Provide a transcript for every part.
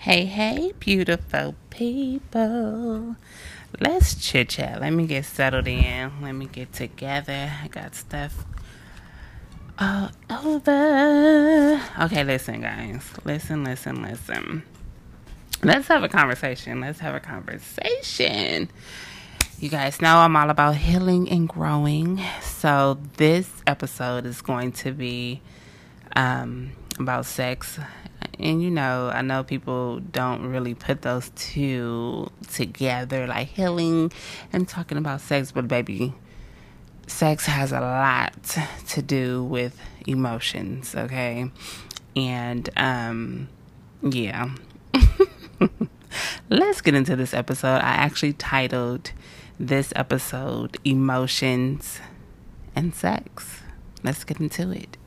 Hey, hey, beautiful people. Let's chit chat. Let me get settled in. Let me get together. I got stuff all over. Okay, listen, guys. Listen, listen, listen. Let's have a conversation. Let's have a conversation. You guys know I'm all about healing and growing. So, this episode is going to be um, about sex and you know, I know people don't really put those two together, like healing and talking about sex, but baby, sex has a lot to do with emotions, okay? And um yeah. Let's get into this episode. I actually titled this episode Emotions and Sex. Let's get into it.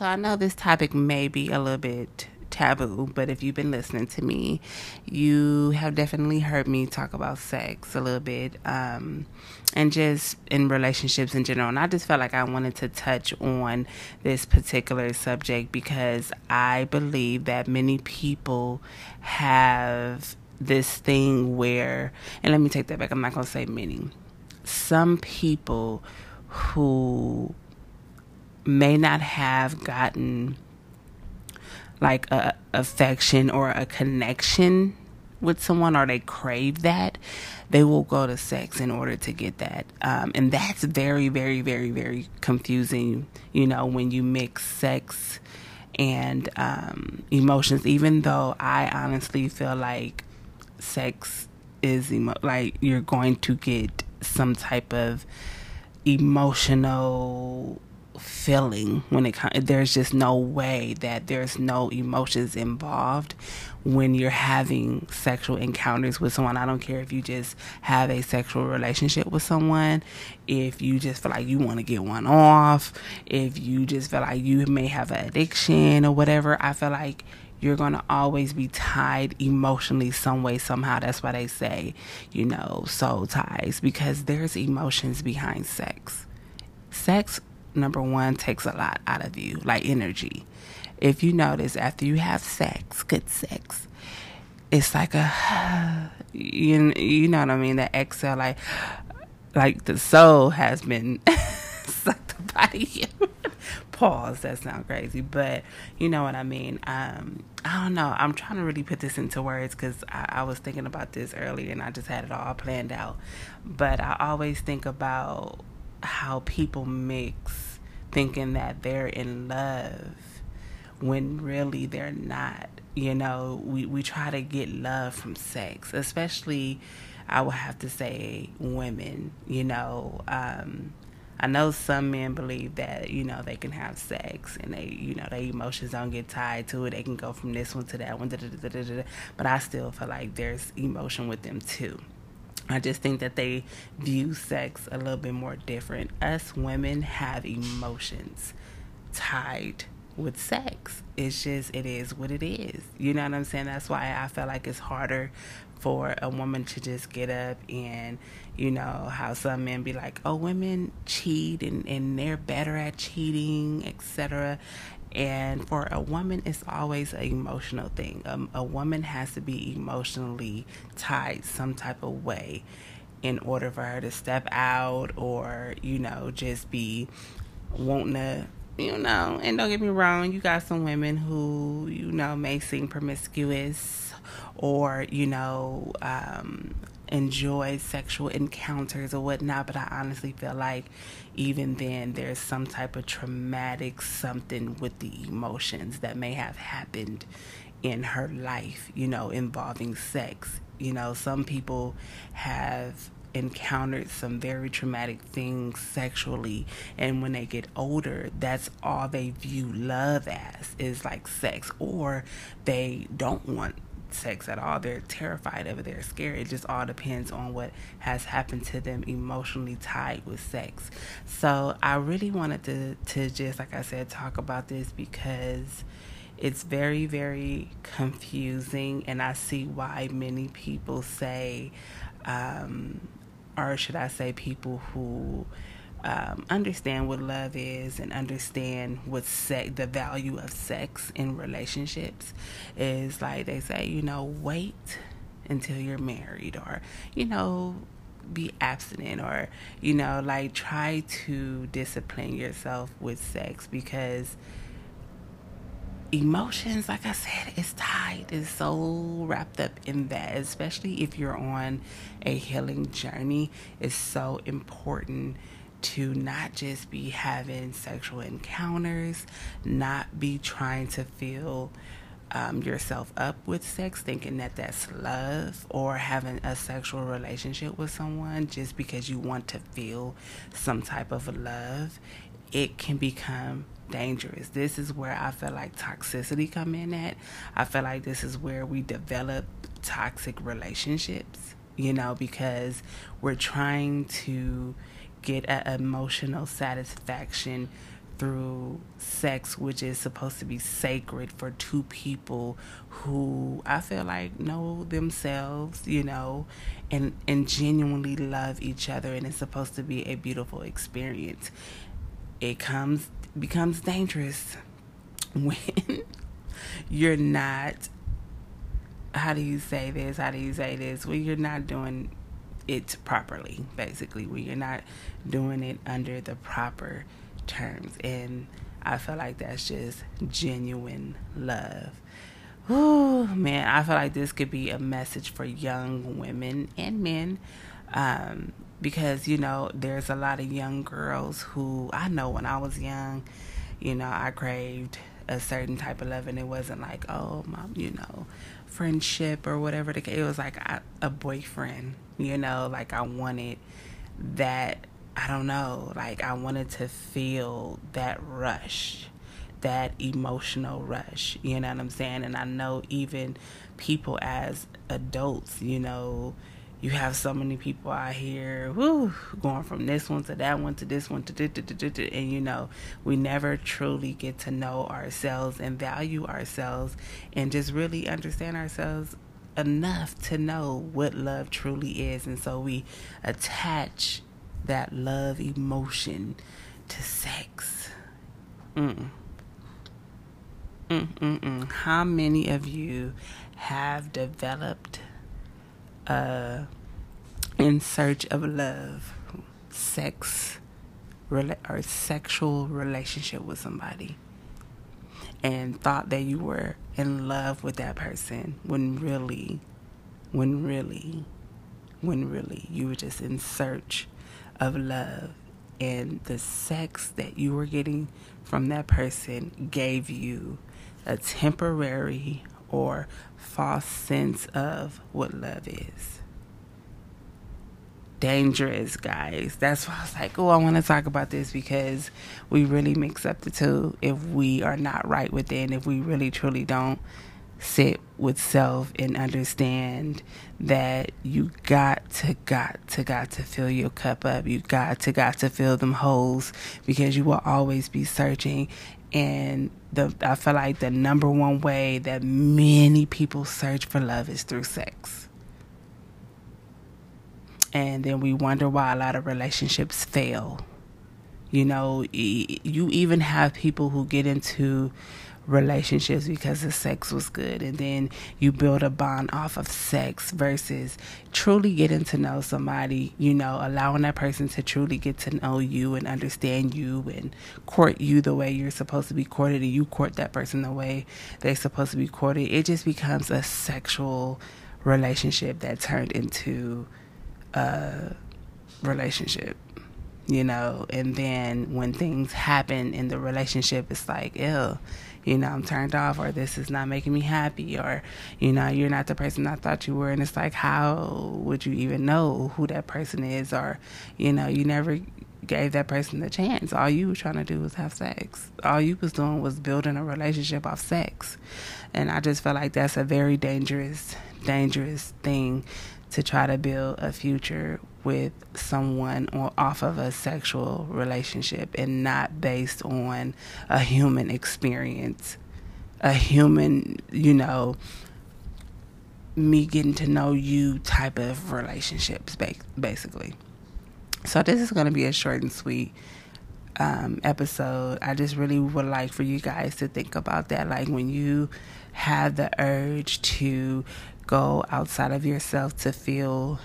So I know this topic may be a little bit taboo, but if you've been listening to me, you have definitely heard me talk about sex a little bit, um, and just in relationships in general. And I just felt like I wanted to touch on this particular subject because I believe that many people have this thing where, and let me take that back, I'm not going to say many. Some people who may not have gotten like a affection or a connection with someone or they crave that they will go to sex in order to get that. Um, and that's very very very very confusing you know when you mix sex and um, emotions. Even though i honestly feel like sex is emo- like you're going to get some type of emotional feeling when it comes there's just no way that there's no emotions involved when you're having sexual encounters with someone. I don't care if you just have a sexual relationship with someone if you just feel like you want to get one off if you just feel like you may have an addiction or whatever i feel like you're going to always be tied emotionally some way somehow. That's why they say you know soul ties because there's emotions behind sex. Sex number one takes a lot out of you, like energy. If you notice, after you have sex, good sex, it's like a you you know what I mean. That exhale, like like the soul has been sucked up out of you. Pause. That sounds crazy, but you know what I mean. Um, I don't know. I'm trying to really put this into words because I, I was thinking about this earlier and I just had it all planned out. But I always think about how people mix thinking that they're in love when really they're not. You know, we, we try to get love from sex, especially, I would have to say, women. You know, um, I know some men believe that, you know, they can have sex and they, you know, their emotions don't get tied to it. They can go from this one to that one, but I still feel like there's emotion with them too. I just think that they view sex a little bit more different. Us women have emotions tied with sex. It's just, it is what it is. You know what I'm saying? That's why I feel like it's harder for a woman to just get up and, you know, how some men be like, oh, women cheat and, and they're better at cheating, etc. And for a woman, it's always an emotional thing. Um, a woman has to be emotionally tied some type of way in order for her to step out or, you know, just be wanting to, you know, and don't get me wrong, you got some women who, you know, may seem promiscuous or, you know, um, enjoy sexual encounters or whatnot, but I honestly feel like even then there's some type of traumatic something with the emotions that may have happened in her life, you know, involving sex. You know, some people have encountered some very traumatic things sexually and when they get older that's all they view love as is like sex or they don't want sex at all. They're terrified of it. They're scared. It just all depends on what has happened to them emotionally tied with sex. So I really wanted to to just like I said talk about this because it's very very confusing and I see why many people say um, or should I say people who um, understand what love is and understand what sex, the value of sex in relationships is like they say, you know, wait until you're married or, you know, be abstinent or, you know, like try to discipline yourself with sex because emotions, like I said, is tied, is so wrapped up in that, especially if you're on a healing journey. is so important to not just be having sexual encounters, not be trying to fill um, yourself up with sex, thinking that that's love, or having a sexual relationship with someone just because you want to feel some type of love. It can become dangerous. This is where I feel like toxicity come in at. I feel like this is where we develop toxic relationships, you know, because we're trying to get an emotional satisfaction through sex, which is supposed to be sacred for two people who I feel like know themselves, you know, and and genuinely love each other, and it's supposed to be a beautiful experience. It comes becomes dangerous when you're not. How do you say this? How do you say this? When you're not doing it properly, basically, when you're not doing it under the proper terms. And I feel like that's just genuine love. Oh man, I feel like this could be a message for young women and men. Um, because, you know, there's a lot of young girls who I know when I was young, you know, I craved a certain type of love and it wasn't like, oh, mom, you know, friendship or whatever. It was like a boyfriend, you know, like I wanted that, I don't know, like I wanted to feel that rush, that emotional rush, you know what I'm saying? And I know even people as adults, you know, you have so many people out here whoo, going from this one to that one to this one to da, da, da, and you know we never truly get to know ourselves and value ourselves and just really understand ourselves enough to know what love truly is and so we attach that love emotion to sex mm. Mm-mm-mm. how many of you have developed uh, in search of love, sex, or sexual relationship with somebody, and thought that you were in love with that person when really, when really, when really you were just in search of love, and the sex that you were getting from that person gave you a temporary or false sense of what love is. Dangerous, guys. That's why I was like, oh, I want to talk about this because we really mix up the two if we are not right within, if we really truly don't sit with self and understand that you got to got to got to fill your cup up you got to got to fill them holes because you will always be searching and the I feel like the number one way that many people search for love is through sex. And then we wonder why a lot of relationships fail. You know, you even have people who get into relationships because the sex was good and then you build a bond off of sex versus truly getting to know somebody you know allowing that person to truly get to know you and understand you and court you the way you're supposed to be courted and you court that person the way they're supposed to be courted it just becomes a sexual relationship that turned into a relationship you know and then when things happen in the relationship it's like ew you know, I'm turned off or this is not making me happy or, you know, you're not the person I thought you were. And it's like, how would you even know who that person is? Or, you know, you never gave that person the chance. All you were trying to do was have sex. All you was doing was building a relationship off sex. And I just feel like that's a very dangerous, dangerous thing to try to build a future with someone or off of a sexual relationship and not based on a human experience, a human, you know, me getting to know you type of relationships, basically. So this is going to be a short and sweet um, episode. I just really would like for you guys to think about that. Like when you have the urge to go outside of yourself to feel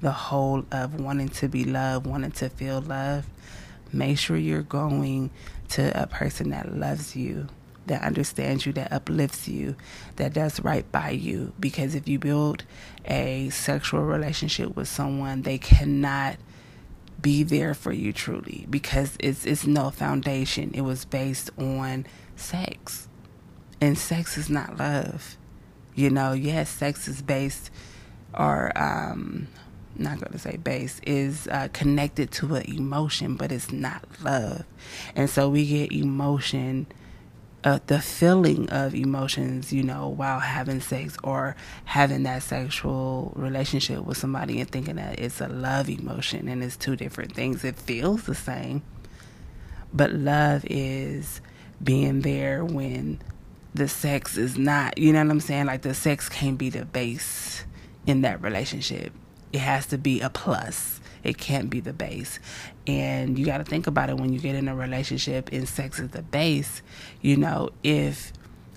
the whole of wanting to be loved, wanting to feel love, make sure you're going to a person that loves you, that understands you, that uplifts you, that does right by you. Because if you build a sexual relationship with someone, they cannot be there for you truly because it's it's no foundation. It was based on sex. And sex is not love. You know, yes, sex is based or um not going to say based is uh, connected to an emotion, but it's not love. And so we get emotion uh, the feeling of emotions, you know, while having sex or having that sexual relationship with somebody and thinking that it's a love emotion and it's two different things. It feels the same, but love is being there when the sex is not, you know what I'm saying? Like the sex can't be the base in that relationship, it has to be a plus it can't be the base. And you got to think about it when you get in a relationship and sex is the base. You know, if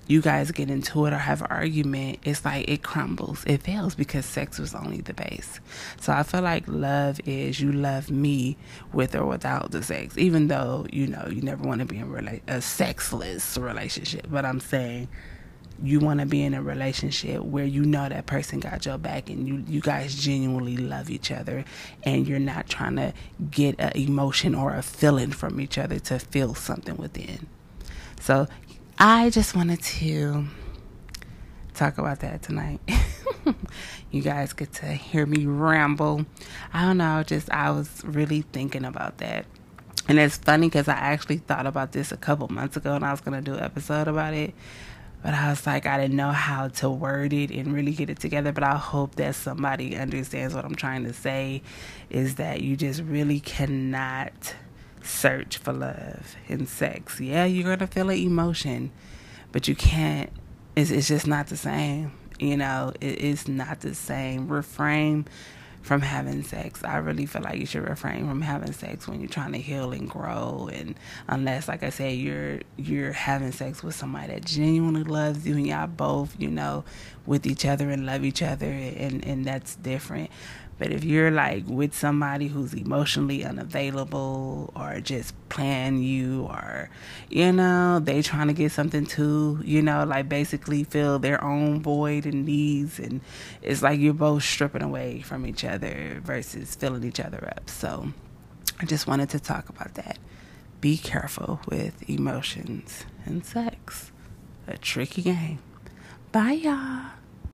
you guys get into it or have an argument, it's like it crumbles. It fails because sex was only the base. So I feel like love is you love me with or without the sex, even though, you know, you never want to be in rela- a sexless relationship. But I'm saying you want to be in a relationship where you know that person got your back and you you guys genuinely love each other and you're not trying to get an emotion or a feeling from each other to feel something within. So I just wanted to talk about that tonight. you guys get to hear me ramble. I don't know, just I was really thinking about that. And it's funny because I actually thought about this a couple months ago and I was going to do an episode about it but I was like, I didn't know how to word it and really get it together. But I hope that somebody understands what I'm trying to say is that you just really cannot search for love and sex. Yeah, you're to feel an emotion, but you can't, it's, it's just not the same. You know, it is not the same. Refrain from having sex. I really feel like you should refrain from having sex when you're trying to heal and grow and unless like I said you're you're having sex with somebody that genuinely loves you and y'all both, you know, with each other and love each other and and that's different. But if you're like with somebody who's emotionally unavailable or just playing you or, you know, they trying to get something too, you know, like basically fill their own void and needs. And it's like you're both stripping away from each other versus filling each other up. So I just wanted to talk about that. Be careful with emotions and sex. A tricky game. Bye, y'all.